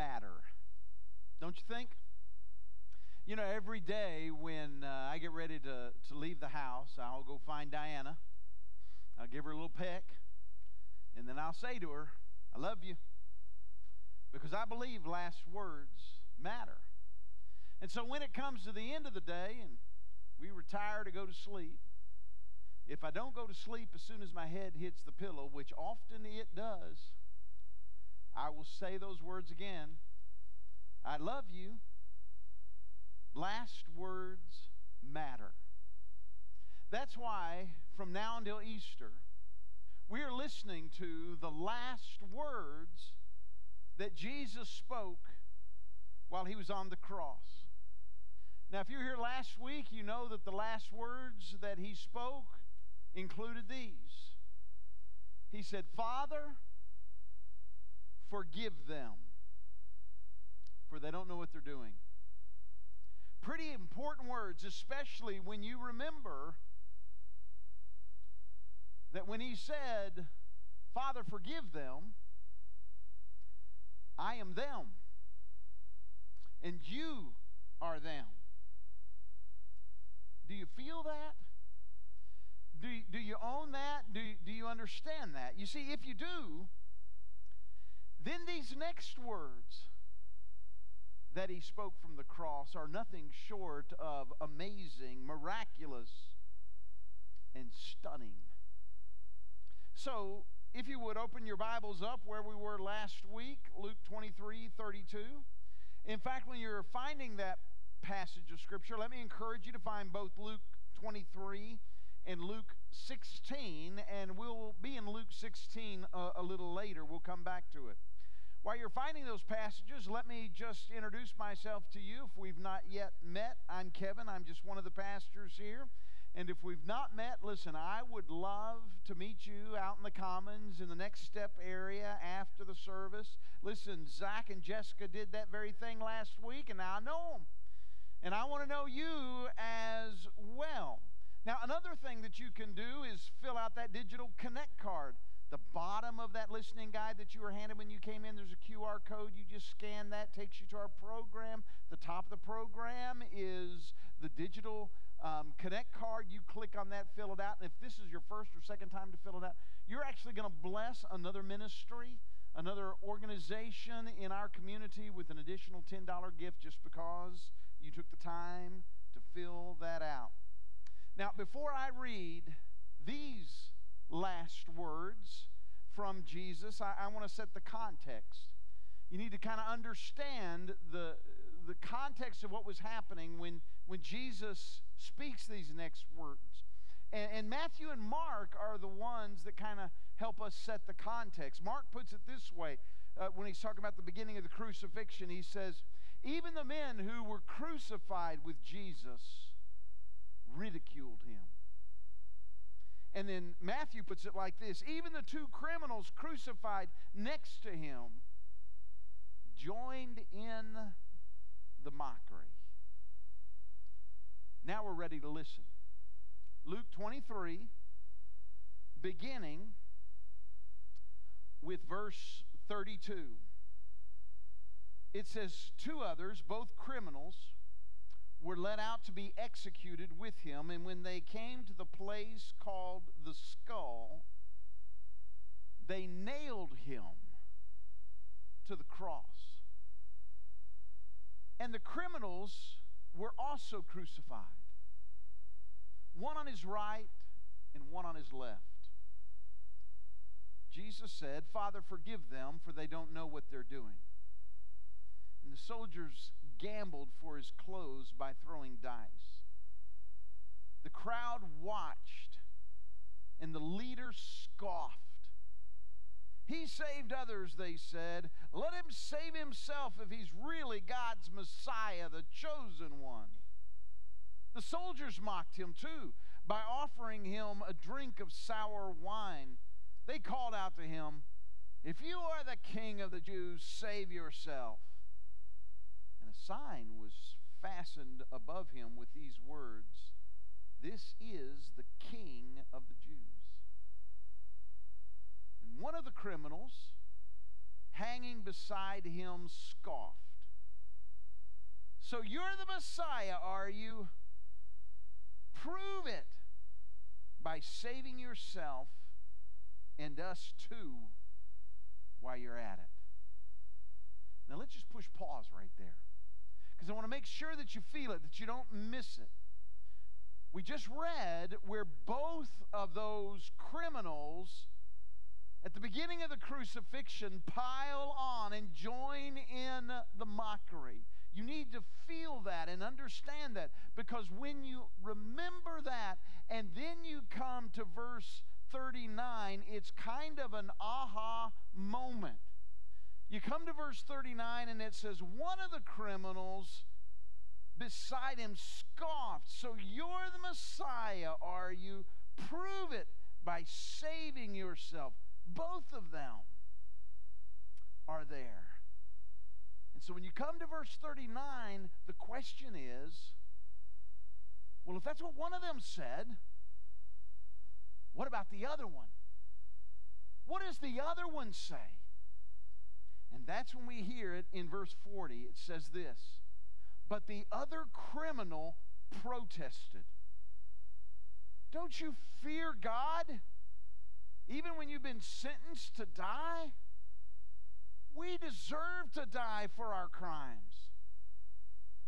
matter. Don't you think? You know, every day when uh, I get ready to, to leave the house, I'll go find Diana. I'll give her a little peck, and then I'll say to her, I love you. Because I believe last words matter. And so when it comes to the end of the day and we retire to go to sleep, if I don't go to sleep as soon as my head hits the pillow, which often it does, I will say those words again I love you. Last words matter. That's why, from now until Easter, we are listening to the last words that Jesus spoke while he was on the cross. Now, if you were here last week, you know that the last words that he spoke included these He said, Father, forgive them, for they don't know what they're doing. Pretty important words, especially when you remember that when he said, Father, forgive them, I am them, and you are them. Do you feel that? Do do you own that? Do do you understand that? You see, if you do, then these next words that he spoke from the cross are nothing short of amazing, miraculous, and stunning. So, if you would open your Bibles up where we were last week, Luke 23 32. In fact, when you're finding that passage of Scripture, let me encourage you to find both Luke 23 and Luke 16, and we'll be in Luke 16 a, a little later. We'll come back to it. While you're finding those passages, let me just introduce myself to you. If we've not yet met, I'm Kevin. I'm just one of the pastors here. And if we've not met, listen, I would love to meet you out in the Commons in the next step area after the service. Listen, Zach and Jessica did that very thing last week, and now I know them. And I want to know you as well. Now, another thing that you can do is fill out that digital connect card. The bottom of that listening guide that you were handed when you came in, there's a QR code. You just scan that, takes you to our program. The top of the program is the digital um, connect card. You click on that, fill it out. And if this is your first or second time to fill it out, you're actually going to bless another ministry, another organization in our community with an additional $10 gift just because you took the time to fill that out. Now, before I read these last words from Jesus, I, I want to set the context. You need to kind of understand the, the context of what was happening when, when Jesus speaks these next words. And, and Matthew and Mark are the ones that kind of help us set the context. Mark puts it this way uh, when he's talking about the beginning of the crucifixion. He says, Even the men who were crucified with Jesus ridiculed him. And then Matthew puts it like this even the two criminals crucified next to him joined in the mockery. Now we're ready to listen. Luke 23, beginning with verse 32. It says, Two others, both criminals, were led out to be executed with him. And when they came to the place called the skull, they nailed him to the cross. And the criminals were also crucified, one on his right and one on his left. Jesus said, Father, forgive them, for they don't know what they're doing. And the soldiers gambled for his clothes by throwing dice. The crowd watched, and the leader scoffed. He saved others, they said. Let him save himself if he's really God's Messiah, the chosen one. The soldiers mocked him too by offering him a drink of sour wine. They called out to him, If you are the king of the Jews, save yourself. A sign was fastened above him with these words This is the King of the Jews. And one of the criminals, hanging beside him scoffed. So you're the Messiah, are you? Prove it by saving yourself and us too while you're at it. Now let's just push pause right there because I want to make sure that you feel it, that you don't miss it. We just read where both of those criminals at the beginning of the crucifixion pile on and join in the mockery. You need to feel that and understand that because when you remember that and then you come to verse 39, it's kind of an aha moment. You come to verse 39 and it says, One of the criminals beside him scoffed. So you're the Messiah, are you? Prove it by saving yourself. Both of them are there. And so when you come to verse 39, the question is well, if that's what one of them said, what about the other one? What does the other one say? And that's when we hear it in verse 40. It says this But the other criminal protested. Don't you fear God? Even when you've been sentenced to die? We deserve to die for our crimes.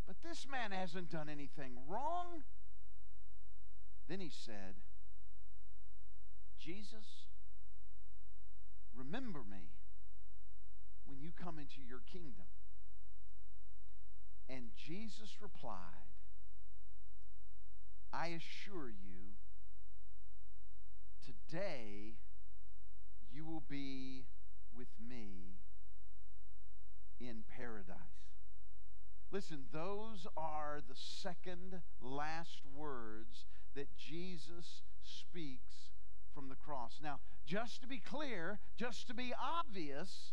But this man hasn't done anything wrong. Then he said, Jesus, remember me you come into your kingdom. And Jesus replied, I assure you, today you will be with me in paradise. Listen, those are the second last words that Jesus speaks from the cross. Now, just to be clear, just to be obvious,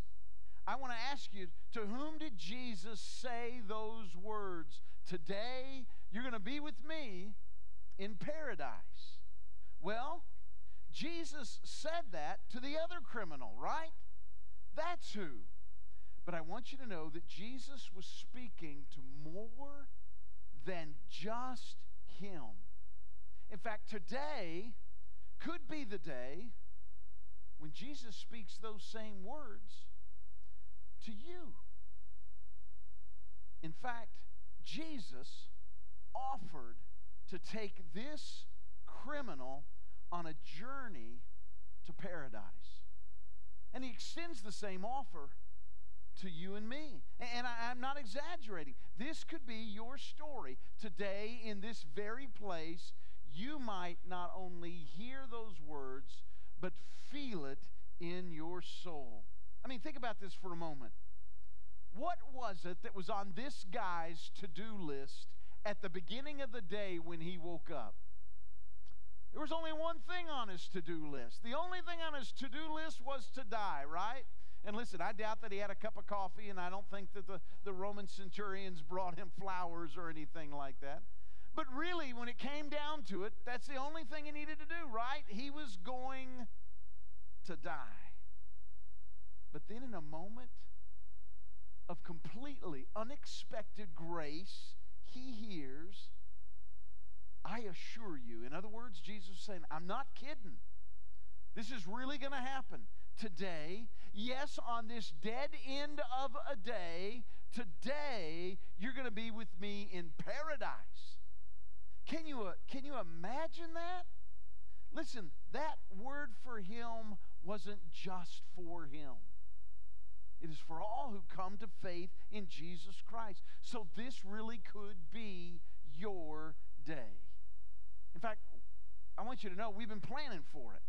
I want to ask you to whom did Jesus say those words? Today, you're going to be with me in paradise. Well, Jesus said that to the other criminal, right? That's who. But I want you to know that Jesus was speaking to more than just him. In fact, today could be the day when Jesus speaks those same words to you. In fact, Jesus offered to take this criminal on a journey to paradise. And he extends the same offer to you and me. And I, am not exaggerating. This could be your story. Today, in this very place, you might not only hear those words, but feel it in your soul. I mean, think about this for a moment. What was it that was on this guy's to do list at the beginning of the day when he woke up? There was only one thing on his to do list. The only thing on his to do list was to die, right? And listen, I doubt that he had a cup of coffee, and I don't think that the, the Roman centurions brought him flowers or anything like that. But really, when it came down to it, that's the only thing he needed to do, right? He was going to die. But then, in a moment of completely unexpected grace, he hears, I assure you. In other words, Jesus is saying, I'm not kidding. This is really going to happen today. Yes, on this dead end of a day, today you're going to be with me in paradise. Can you, uh, can you imagine that? Listen, that word for him wasn't just for him. It is for all who come to faith in Jesus Christ. So this really could be your day. In fact, I want you to know we've been planning for it.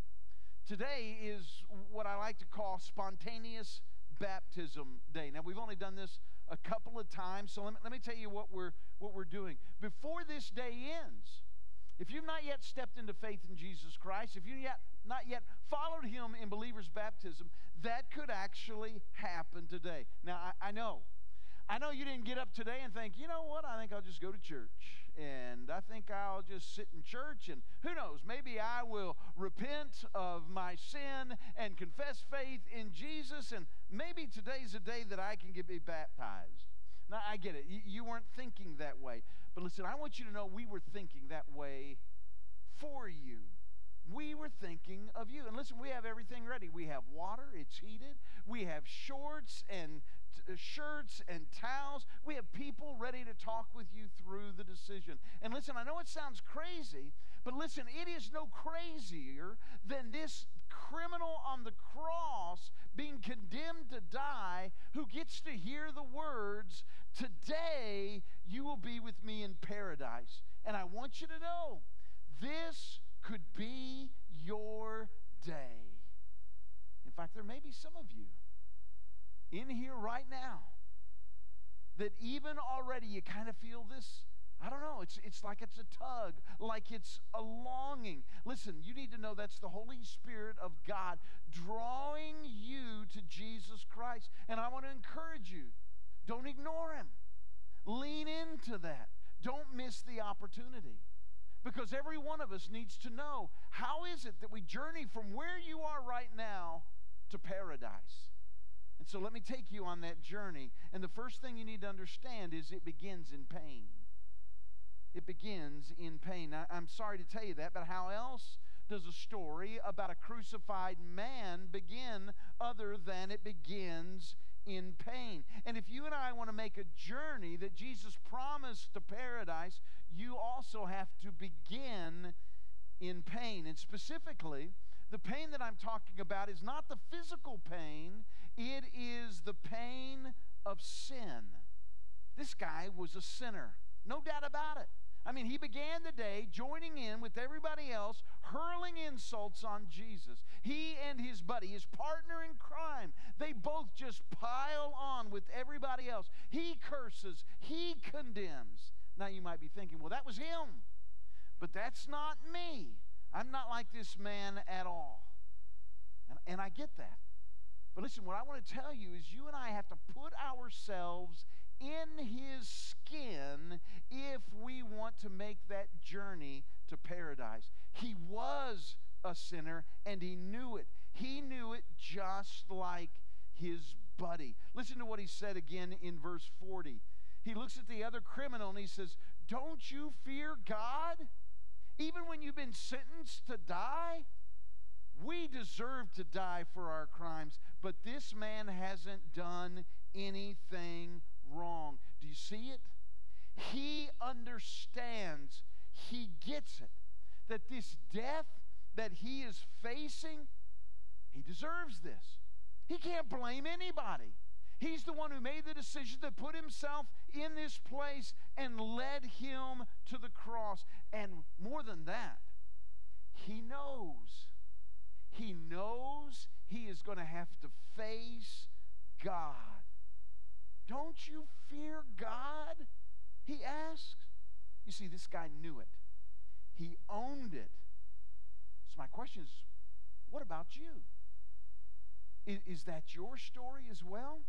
Today is what I like to call spontaneous baptism day. Now, we've only done this a couple of times, so let me, let me tell you what we're, what we're doing. Before this day ends, if you've not yet stepped into faith in Jesus Christ, if you've yet, not yet followed him in believer's baptism, that could actually happen today. Now, I, I know. I know you didn't get up today and think, you know what, I think I'll just go to church and I think I'll just sit in church and who knows, maybe I will repent of my sin and confess faith in Jesus, and maybe today's a day that I can get be baptized. Now, I get it. You, you weren't thinking that way. But listen, I want you to know we were thinking that way for you we were thinking of you. And listen, we have everything ready. We have water, it's heated. We have shorts and t- uh, shirts and towels. We have people ready to talk with you through the decision. And listen, I know it sounds crazy, but listen, it is no crazier than this criminal on the cross being condemned to die who gets to hear the words, Today you will be with me in paradise. And I want you to know this could be your day. In fact, there may be some of you in here right now that even already you kind of feel this. I don't know. It's, it's like it's a tug, like it's a longing. Listen, you need to know that's the Holy Spirit of God drawing you to Jesus Christ. And I want to encourage you don't ignore Him, lean into that. Don't miss the opportunity. Because every one of us needs to know how is it that we journey from where you are right now to paradise? And so let me take you on that journey. And the first thing you need to understand is it begins in pain. It begins in pain. Now, I'm sorry to tell you that, but how else does a story about a crucified man begin other than it begins in pain. And if you and I want to make a journey that Jesus promised to paradise, you also have to begin in pain. And specifically, the pain that I'm talking about is not the physical pain, it is the pain of sin. This guy was a sinner, no doubt about it. I mean, he began the day joining in with everybody else, hurling insults on Jesus. He and his buddy, his partner in crime, they both just pile on with everybody else. He curses, he condemns. Now you might be thinking, well, that was him. But that's not me. I'm not like this man at all. And, and I get that. But listen, what I want to tell you is you and I have to put ourselves in his skin if we want to make that journey to paradise. He was a sinner and he knew it. He knew it just like his buddy. Listen to what he said again in verse 40. He looks at the other criminal and he says, Don't you fear God? Even when you've been sentenced to die? We deserve to die for our crimes, but this man hasn't done anything wrong. Do you see it? He understands, he gets it, that this death that he is facing, he deserves this. He can't blame anybody. He's the one who made the decision to put himself in this place and led him to the cross. And more than that, he knows. He knows he is going to have to face God. Don't you fear God? He asks. You see, this guy knew it, he owned it. So, my question is what about you? Is, is that your story as well?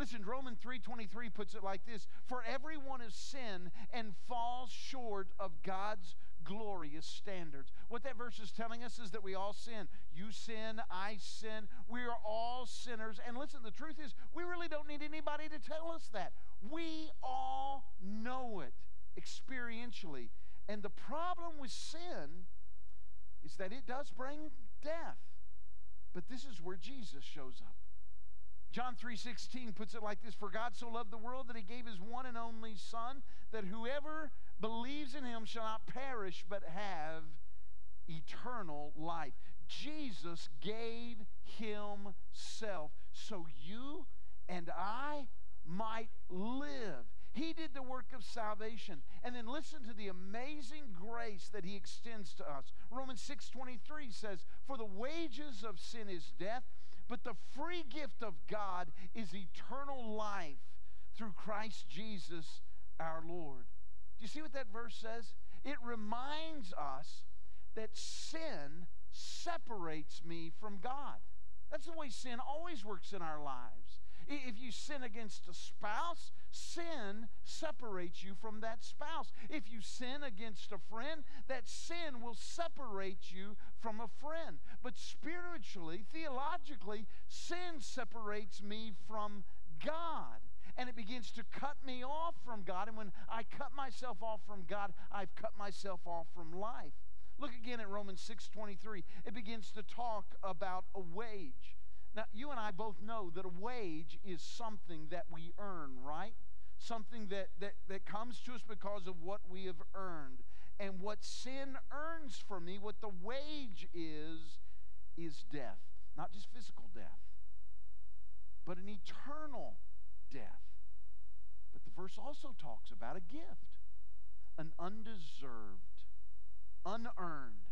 Listen, Romans 3:23 puts it like this, "For everyone has sinned and falls short of God's glorious standards." What that verse is telling us is that we all sin. You sin, I sin. We are all sinners. And listen, the truth is, we really don't need anybody to tell us that. We all know it experientially. And the problem with sin is that it does bring death. But this is where Jesus shows up. John 3:16 puts it like this, "For God so loved the world that he gave his one and only son that whoever believes in him shall not perish but have eternal life." Jesus gave himself so you and I might live. He did the work of salvation. And then listen to the amazing grace that he extends to us. Romans 6:23 says, "For the wages of sin is death, but the free gift of God is eternal life through Christ Jesus our Lord. Do you see what that verse says? It reminds us that sin separates me from God. That's the way sin always works in our lives. If you sin against a spouse, sin separates you from that spouse. If you sin against a friend, that sin will separate you from a friend. But spiritually, theologically, sin separates me from God. And it begins to cut me off from God. And when I cut myself off from God, I've cut myself off from life. Look again at Romans 6:23. It begins to talk about a wage. Now, you and I both know that a wage is something that we earn, right? Something that, that, that comes to us because of what we have earned. And what sin earns for me, what the wage is, is death. Not just physical death, but an eternal death. But the verse also talks about a gift, an undeserved, unearned,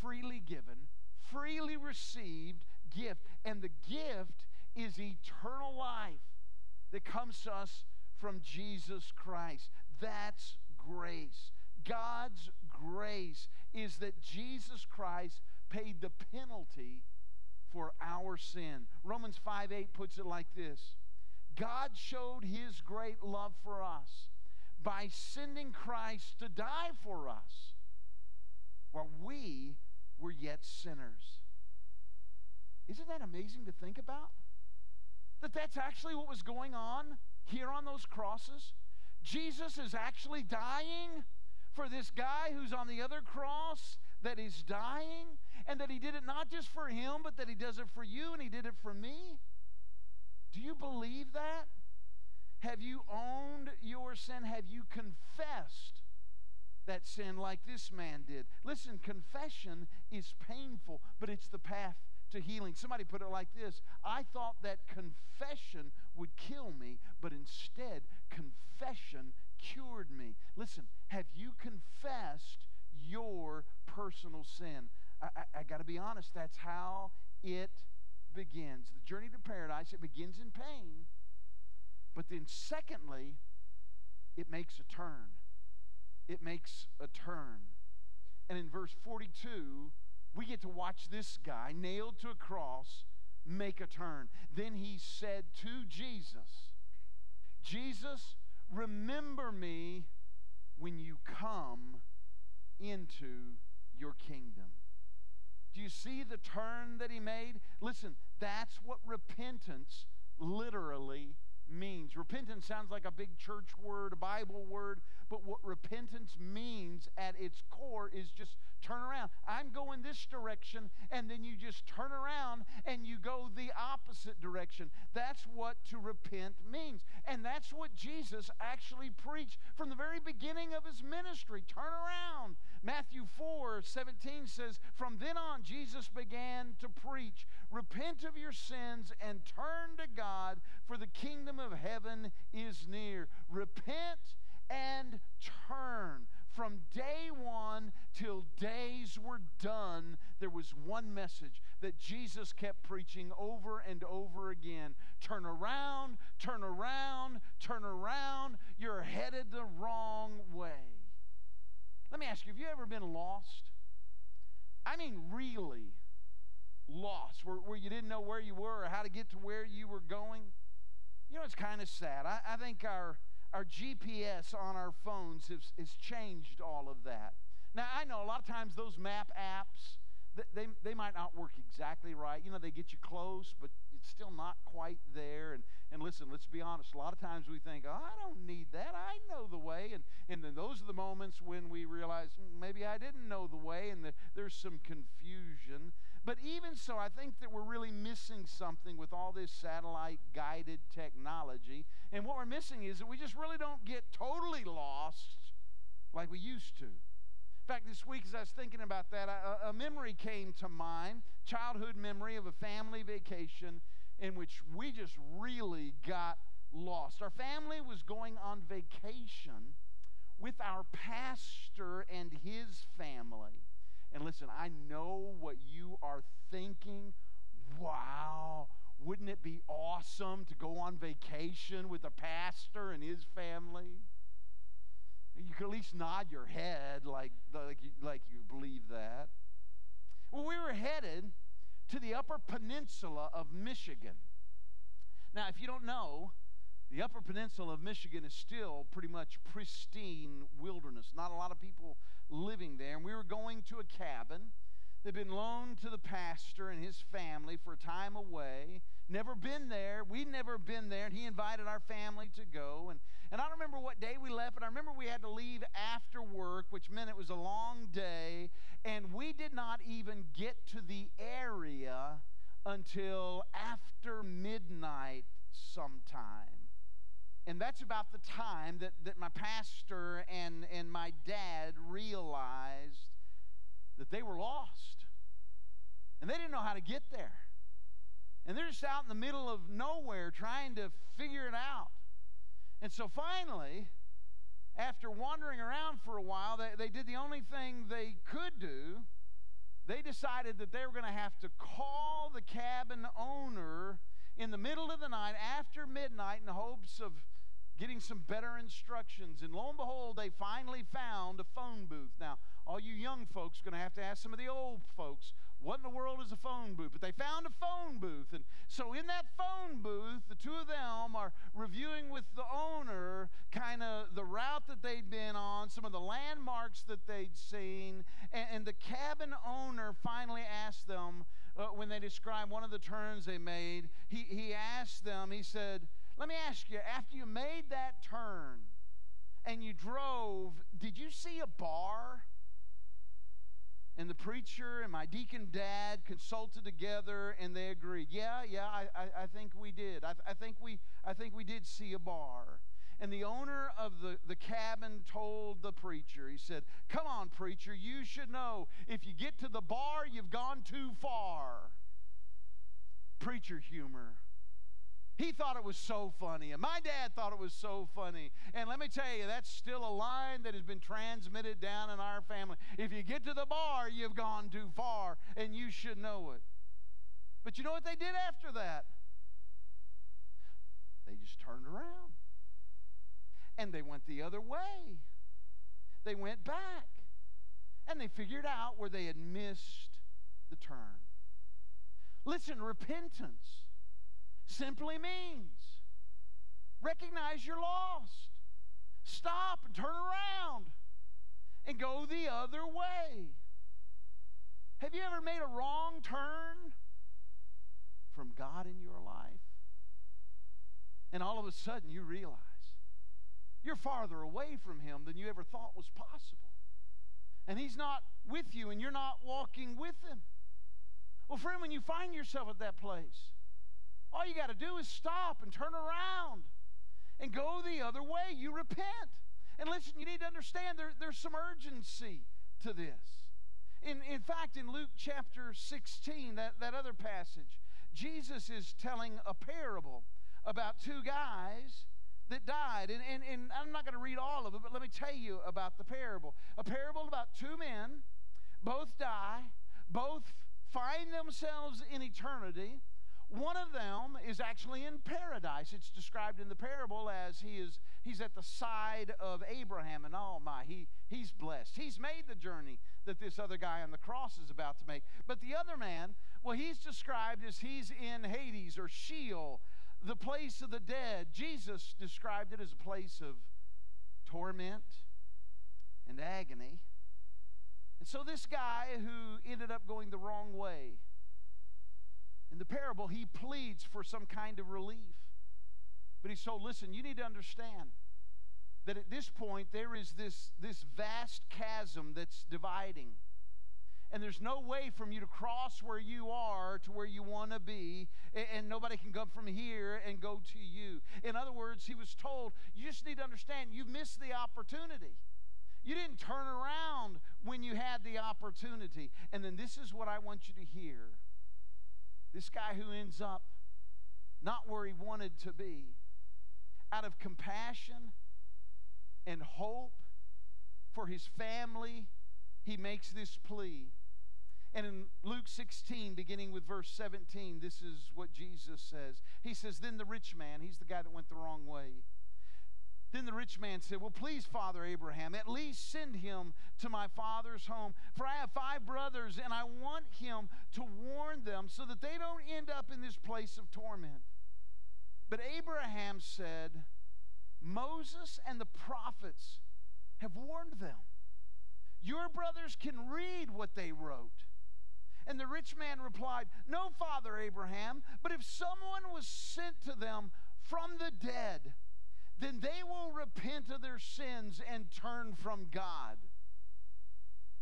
freely given, freely received gift. And the gift is eternal life that comes to us from Jesus Christ. That's grace. God's grace is that Jesus Christ paid the penalty for our sin. Romans 5 8 puts it like this God showed his great love for us by sending Christ to die for us while we were yet sinners. Isn't that amazing to think about? That that's actually what was going on here on those crosses. Jesus is actually dying for this guy who's on the other cross that is dying, and that he did it not just for him, but that he does it for you and he did it for me. Do you believe that? Have you owned your sin? Have you confessed that sin like this man did? Listen, confession is painful, but it's the path to healing. Somebody put it like this I thought that confession would kill me, but instead, confession cured me. Listen, have you confessed your personal sin? I, I, I got to be honest, that's how it begins. The journey to paradise, it begins in pain, but then, secondly, it makes a turn. It makes a turn. And in verse 42, we get to watch this guy nailed to a cross make a turn. Then he said to Jesus, Jesus, remember me when you come into your kingdom. Do you see the turn that he made? Listen, that's what repentance literally means. Repentance sounds like a big church word, a Bible word, but what repentance means at its core is just turn around. I'm going this direction, and then you just turn around and you go the opposite direction. That's what to repent means. And that's what Jesus actually preached from the very beginning of his ministry. Turn around. Matthew 4 17 says, From then on, Jesus began to preach, Repent of your sins and turn to God, for the kingdom of heaven is near. Repent and turn. From day one till days were done, there was one message that Jesus kept preaching over and over again turn around, turn around, turn around. You're headed the wrong way. Let me ask you have you ever been lost? I mean, really lost, where, where you didn't know where you were or how to get to where you were going? You know, it's kind of sad. I, I think our our GPS on our phones has, has changed all of that. Now, I know a lot of times those map apps, they, they might not work exactly right. You know, they get you close, but it's still not quite there. And, and listen, let's be honest. A lot of times we think, oh, I don't need that. I know the way. And, and then those are the moments when we realize hmm, maybe I didn't know the way and the, there's some confusion. But even so, I think that we're really missing something with all this satellite guided technology. And what we're missing is that we just really don't get totally lost like we used to. In fact, this week as I was thinking about that, a, a memory came to mind, childhood memory of a family vacation in which we just really got lost. Our family was going on vacation with our pastor and his family. And listen, I know what you are thinking. Wow, wouldn't it be awesome to go on vacation with a pastor and his family? You could at least nod your head like, like, you, like you believe that. Well, we were headed to the upper peninsula of Michigan. Now, if you don't know, The Upper Peninsula of Michigan is still pretty much pristine wilderness. Not a lot of people living there. And we were going to a cabin that had been loaned to the pastor and his family for a time away. Never been there. We'd never been there. And he invited our family to go. And, and I don't remember what day we left, but I remember we had to leave after work, which meant it was a long day. And we did not even get to the area until after midnight sometime. And that's about the time that, that my pastor and, and my dad realized that they were lost. And they didn't know how to get there. And they're just out in the middle of nowhere trying to figure it out. And so finally, after wandering around for a while, they, they did the only thing they could do. They decided that they were going to have to call the cabin owner in the middle of the night after midnight in hopes of getting some better instructions. And lo and behold, they finally found a phone booth. Now, all you young folks are going to have to ask some of the old folks, what in the world is a phone booth? But they found a phone booth. And so in that phone booth, the two of them are reviewing with the owner kind of the route that they'd been on, some of the landmarks that they'd seen. And, and the cabin owner finally asked them, uh, when they described one of the turns they made, he, he asked them, he said, Let me ask you, after you made that turn and you drove, did you see a bar? And the preacher and my deacon dad consulted together and they agreed. Yeah, yeah, I, I, I think we did. I, I, think we, I think we did see a bar. And the owner of the, the cabin told the preacher, he said, Come on, preacher, you should know if you get to the bar, you've gone too far. Preacher humor. He thought it was so funny, and my dad thought it was so funny. And let me tell you, that's still a line that has been transmitted down in our family. If you get to the bar, you've gone too far, and you should know it. But you know what they did after that? They just turned around and they went the other way. They went back and they figured out where they had missed the turn. Listen, repentance simply means recognize you're lost, stop and turn around and go the other way. Have you ever made a wrong turn from God in your life? And all of a sudden you realize you're farther away from Him than you ever thought was possible. And He's not with you and you're not walking with Him. Well, friend, when you find yourself at that place, all you got to do is stop and turn around and go the other way. You repent. And listen, you need to understand there, there's some urgency to this. In, in fact, in Luke chapter 16, that, that other passage, Jesus is telling a parable about two guys that died. And, and, and I'm not going to read all of it, but let me tell you about the parable. A parable about two men, both die, both find themselves in eternity. One of them is actually in paradise. It's described in the parable as he is he's at the side of Abraham, and oh my, he he's blessed. He's made the journey that this other guy on the cross is about to make. But the other man, well, he's described as he's in Hades or Sheol, the place of the dead. Jesus described it as a place of torment and agony. And so this guy who ended up going the wrong way in the parable, he pleads for some kind of relief. But he's told, listen, you need to understand that at this point there is this, this vast chasm that's dividing. And there's no way from you to cross where you are to where you want to be, and, and nobody can come from here and go to you. In other words, he was told, you just need to understand you've missed the opportunity. You didn't turn around when you had the opportunity. And then this is what I want you to hear this guy who ends up not where he wanted to be, out of compassion and hope for his family, he makes this plea. And in Luke 16, beginning with verse 17, this is what Jesus says. He says, Then the rich man, he's the guy that went the wrong way. Then the rich man said, Well, please, Father Abraham, at least send him to my father's home. For I have five brothers, and I want him to warn them so that they don't end up in this place of torment. But Abraham said, Moses and the prophets have warned them. Your brothers can read what they wrote. And the rich man replied, No, Father Abraham, but if someone was sent to them from the dead, then they will repent of their sins and turn from God.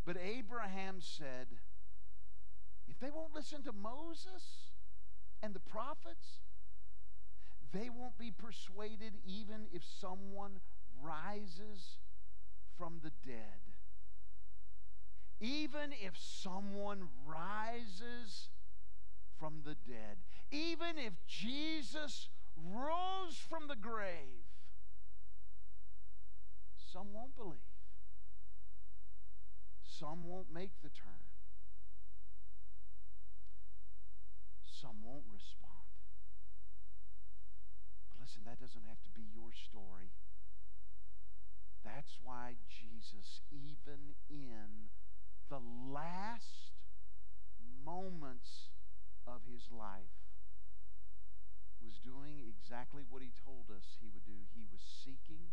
But Abraham said, If they won't listen to Moses and the prophets, they won't be persuaded even if someone rises from the dead. Even if someone rises from the dead, even if Jesus rose from the grave, some won't believe. Some won't make the turn. Some won't respond. But listen, that doesn't have to be your story. That's why Jesus, even in the last moments of his life, was doing exactly what he told us he would do. He was seeking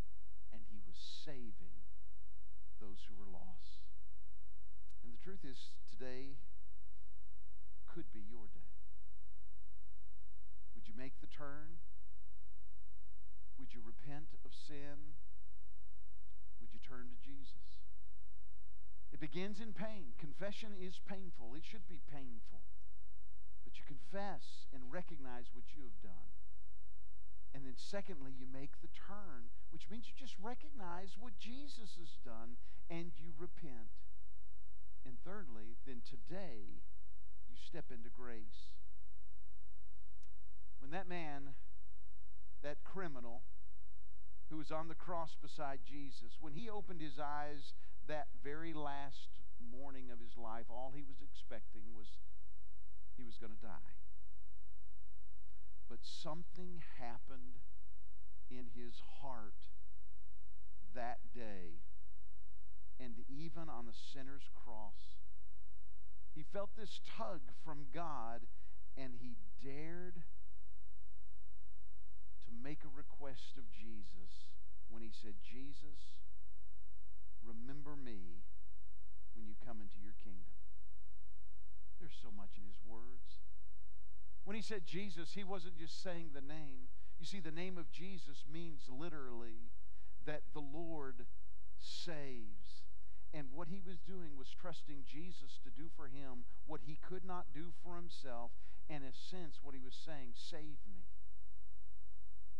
and he was saving those who were lost. And the truth is, today could be your day. Would you make the turn? Would you repent of sin? Would you turn to Jesus? It begins in pain. Confession is painful, it should be painful. But you confess and recognize what you have done. And then, secondly, you make the turn, which means you just recognize what Jesus has done and you repent. And thirdly, then today, you step into grace. When that man, that criminal, who was on the cross beside Jesus, when he opened his eyes that very last morning of his life, all he was expecting was he was going to die. But something happened in his heart that day, and even on the sinner's cross. He felt this tug from God, and he dared to make a request of Jesus when he said, Jesus, remember me when you come into your kingdom. There's so much in his words. When he said Jesus, he wasn't just saying the name. You see, the name of Jesus means literally that the Lord saves. And what he was doing was trusting Jesus to do for him what he could not do for himself. And in a sense, what he was saying, save me.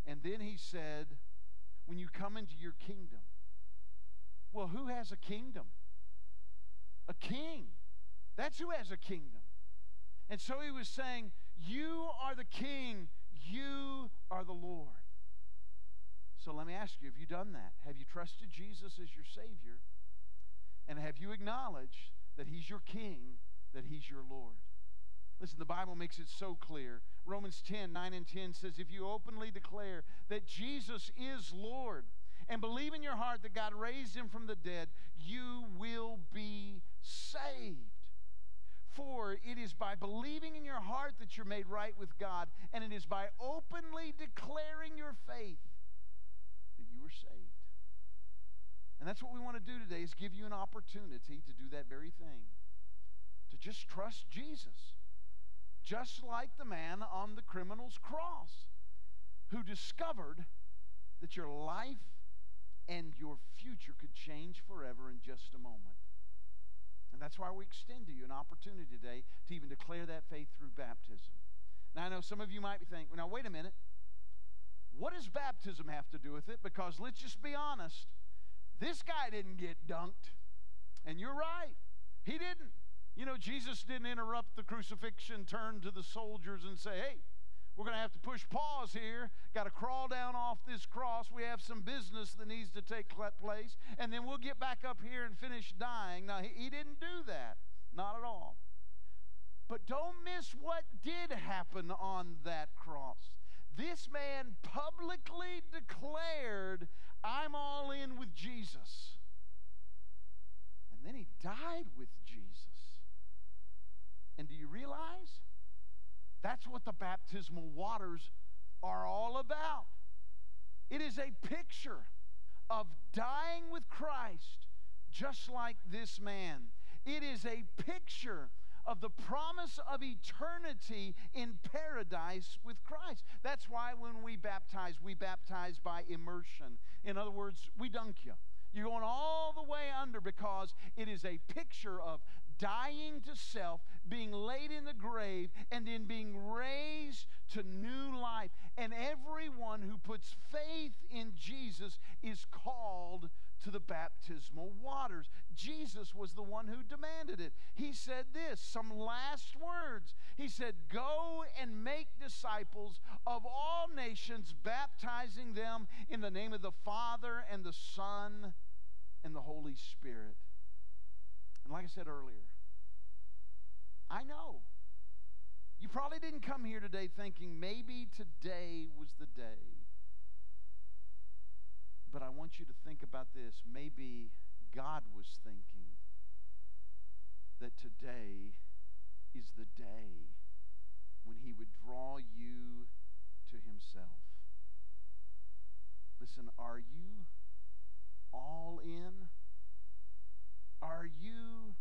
And then he said, when you come into your kingdom, well, who has a kingdom? A king. That's who has a kingdom. And so he was saying, You are the king, you are the Lord. So let me ask you have you done that? Have you trusted Jesus as your Savior? And have you acknowledged that He's your King, that He's your Lord? Listen, the Bible makes it so clear. Romans 10 9 and 10 says, If you openly declare that Jesus is Lord and believe in your heart that God raised Him from the dead, you will be saved. For it is by believing in your heart that you're made right with God, and it is by openly declaring your faith that you are saved. And that's what we want to do today is give you an opportunity to do that very thing. To just trust Jesus. Just like the man on the criminal's cross who discovered that your life and your future could change forever in just a moment. And that's why we extend to you an opportunity today to even declare that faith through baptism. Now, I know some of you might be thinking, now, wait a minute. What does baptism have to do with it? Because let's just be honest. This guy didn't get dunked. And you're right. He didn't. You know, Jesus didn't interrupt the crucifixion, turn to the soldiers, and say, hey, we're going to have to push pause here. Got to crawl down off this cross. We have some business that needs to take place. And then we'll get back up here and finish dying. Now, he, he didn't do that. Not at all. But don't miss what did happen on that cross. This man publicly declared, I'm all in with Jesus. And then he died with Jesus. And do you realize? That's what the baptismal waters are all about. It is a picture of dying with Christ, just like this man. It is a picture of the promise of eternity in paradise with Christ. That's why when we baptize, we baptize by immersion. In other words, we dunk you. You're going all the way under because it is a picture of dying to self, being laid in the grave, and then being raised to new life. And everyone who puts faith in Jesus is called to the baptismal waters. Jesus was the one who demanded it. He said this, some last words. He said, Go and make disciples of all nations, baptizing them in the name of the Father and the Son and the Holy Spirit. And like I said earlier, I know. You probably didn't come here today thinking maybe today was the day. But I want you to think about this. Maybe God was thinking that today is the day when He would draw you to Himself. Listen, are you all in? Are you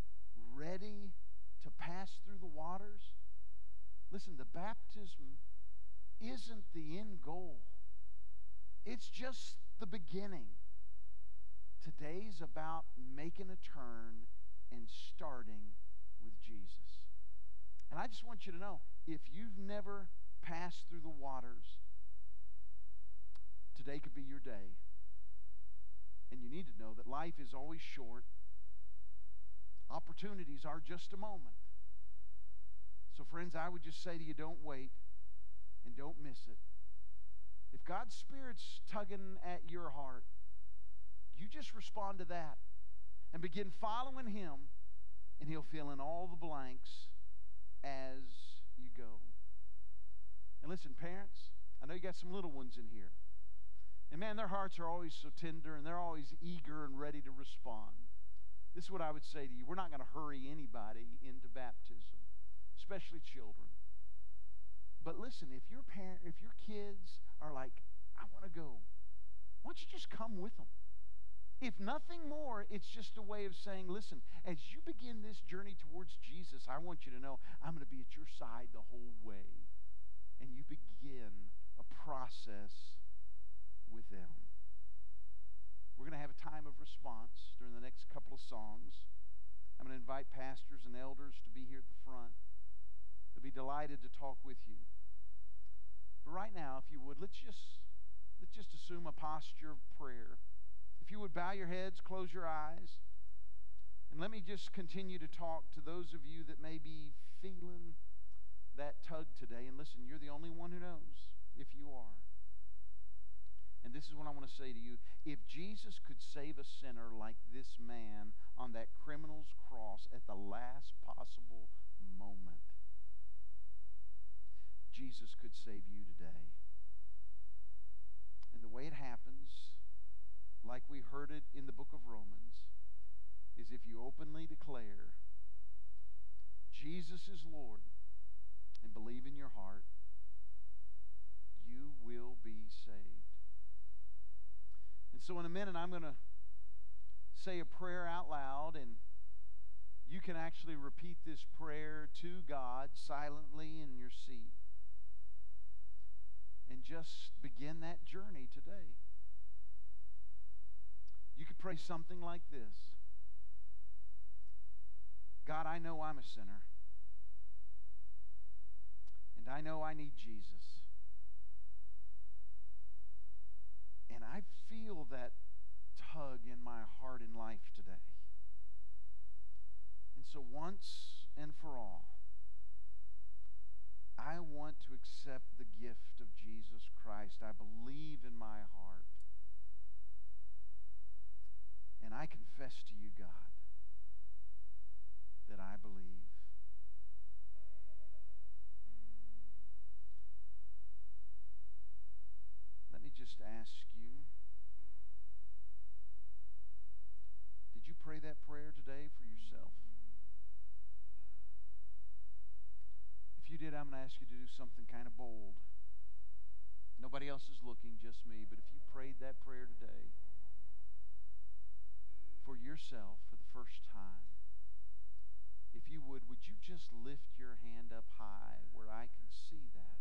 ready to pass through the waters? Listen, the baptism isn't the end goal, it's just the beginning. Today's about making a turn and starting with Jesus. And I just want you to know if you've never passed through the waters, today could be your day. And you need to know that life is always short, opportunities are just a moment. So, friends, I would just say to you don't wait and don't miss it. If God's Spirit's tugging at your heart, you just respond to that and begin following Him, and He'll fill in all the blanks as you go. And listen, parents, I know you got some little ones in here. And man, their hearts are always so tender and they're always eager and ready to respond. This is what I would say to you. We're not going to hurry anybody into baptism, especially children. But listen, if your parent, if your kids are like, I want to go, why don't you just come with them? If nothing more, it's just a way of saying, listen, as you begin this journey towards Jesus, I want you to know I'm going to be at your side the whole way. And you begin a process with them. We're going to have a time of response during the next couple of songs. I'm going to invite pastors and elders to be here at the front. They'll be delighted to talk with you. But right now, if you would, let's just let's just assume a posture of prayer. If you would bow your heads, close your eyes, and let me just continue to talk to those of you that may be feeling that tug today. And listen, you're the only one who knows if you are. And this is what I want to say to you. If Jesus could save a sinner like this man on that criminal's cross at the last possible moment, Jesus could save you today. And the way it happens, like we heard it in the book of Romans, is if you openly declare Jesus is Lord and believe in your heart, you will be saved. And so, in a minute, I'm going to say a prayer out loud, and you can actually repeat this prayer to God silently in your seat and just begin that journey today. You could pray something like this God, I know I'm a sinner, and I know I need Jesus. And I feel that tug in my heart and life today. And so, once and for all, I want to accept the gift of Jesus Christ. I believe in my heart. And I confess to you, God, that I believe. Me just ask you did you pray that prayer today for yourself? If you did, I'm going to ask you to do something kind of bold. Nobody else is looking, just me. But if you prayed that prayer today for yourself for the first time, if you would, would you just lift your hand up high where I can see that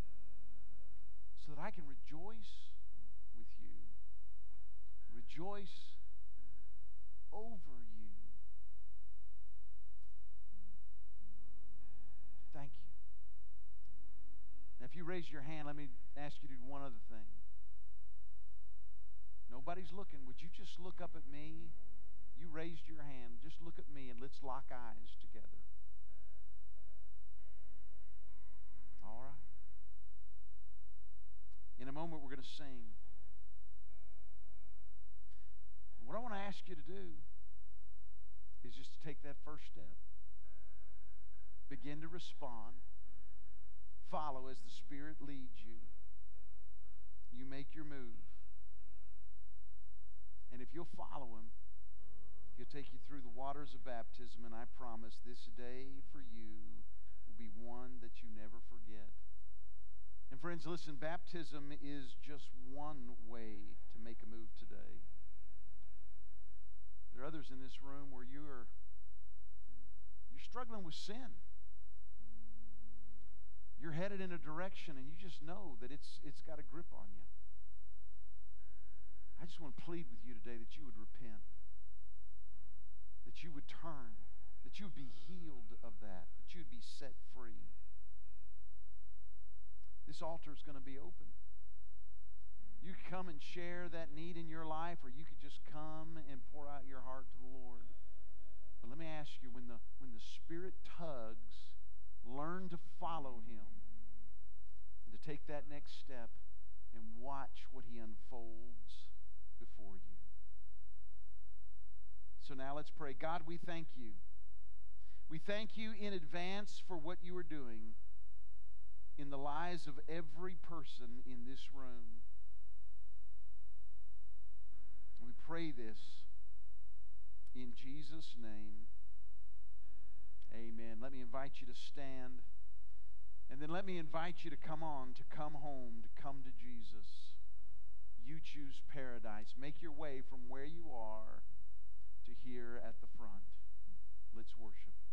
so that I can rejoice? Rejoice over you. Thank you. Now, if you raise your hand, let me ask you to do one other thing. Nobody's looking. Would you just look up at me? You raised your hand. Just look at me and let's lock eyes together. All right. In a moment, we're going to sing. What I want to ask you to do is just to take that first step. Begin to respond. Follow as the Spirit leads you. You make your move. And if you'll follow Him, He'll take you through the waters of baptism, and I promise this day for you will be one that you never forget. And friends, listen, baptism is just one way to make a move today. There are others in this room where you are you're struggling with sin. You're headed in a direction and you just know that it's it's got a grip on you. I just want to plead with you today that you would repent. That you would turn, that you would be healed of that, that you would be set free. This altar is going to be open. You could come and share that need in your life, or you could just come and pour out your heart to the Lord. But let me ask you when the, when the Spirit tugs, learn to follow Him and to take that next step and watch what He unfolds before you. So now let's pray. God, we thank you. We thank you in advance for what you are doing in the lives of every person in this room. pray this in Jesus' name. Amen. Let me invite you to stand. And then let me invite you to come on, to come home, to come to Jesus. You choose paradise. Make your way from where you are to here at the front. Let's worship.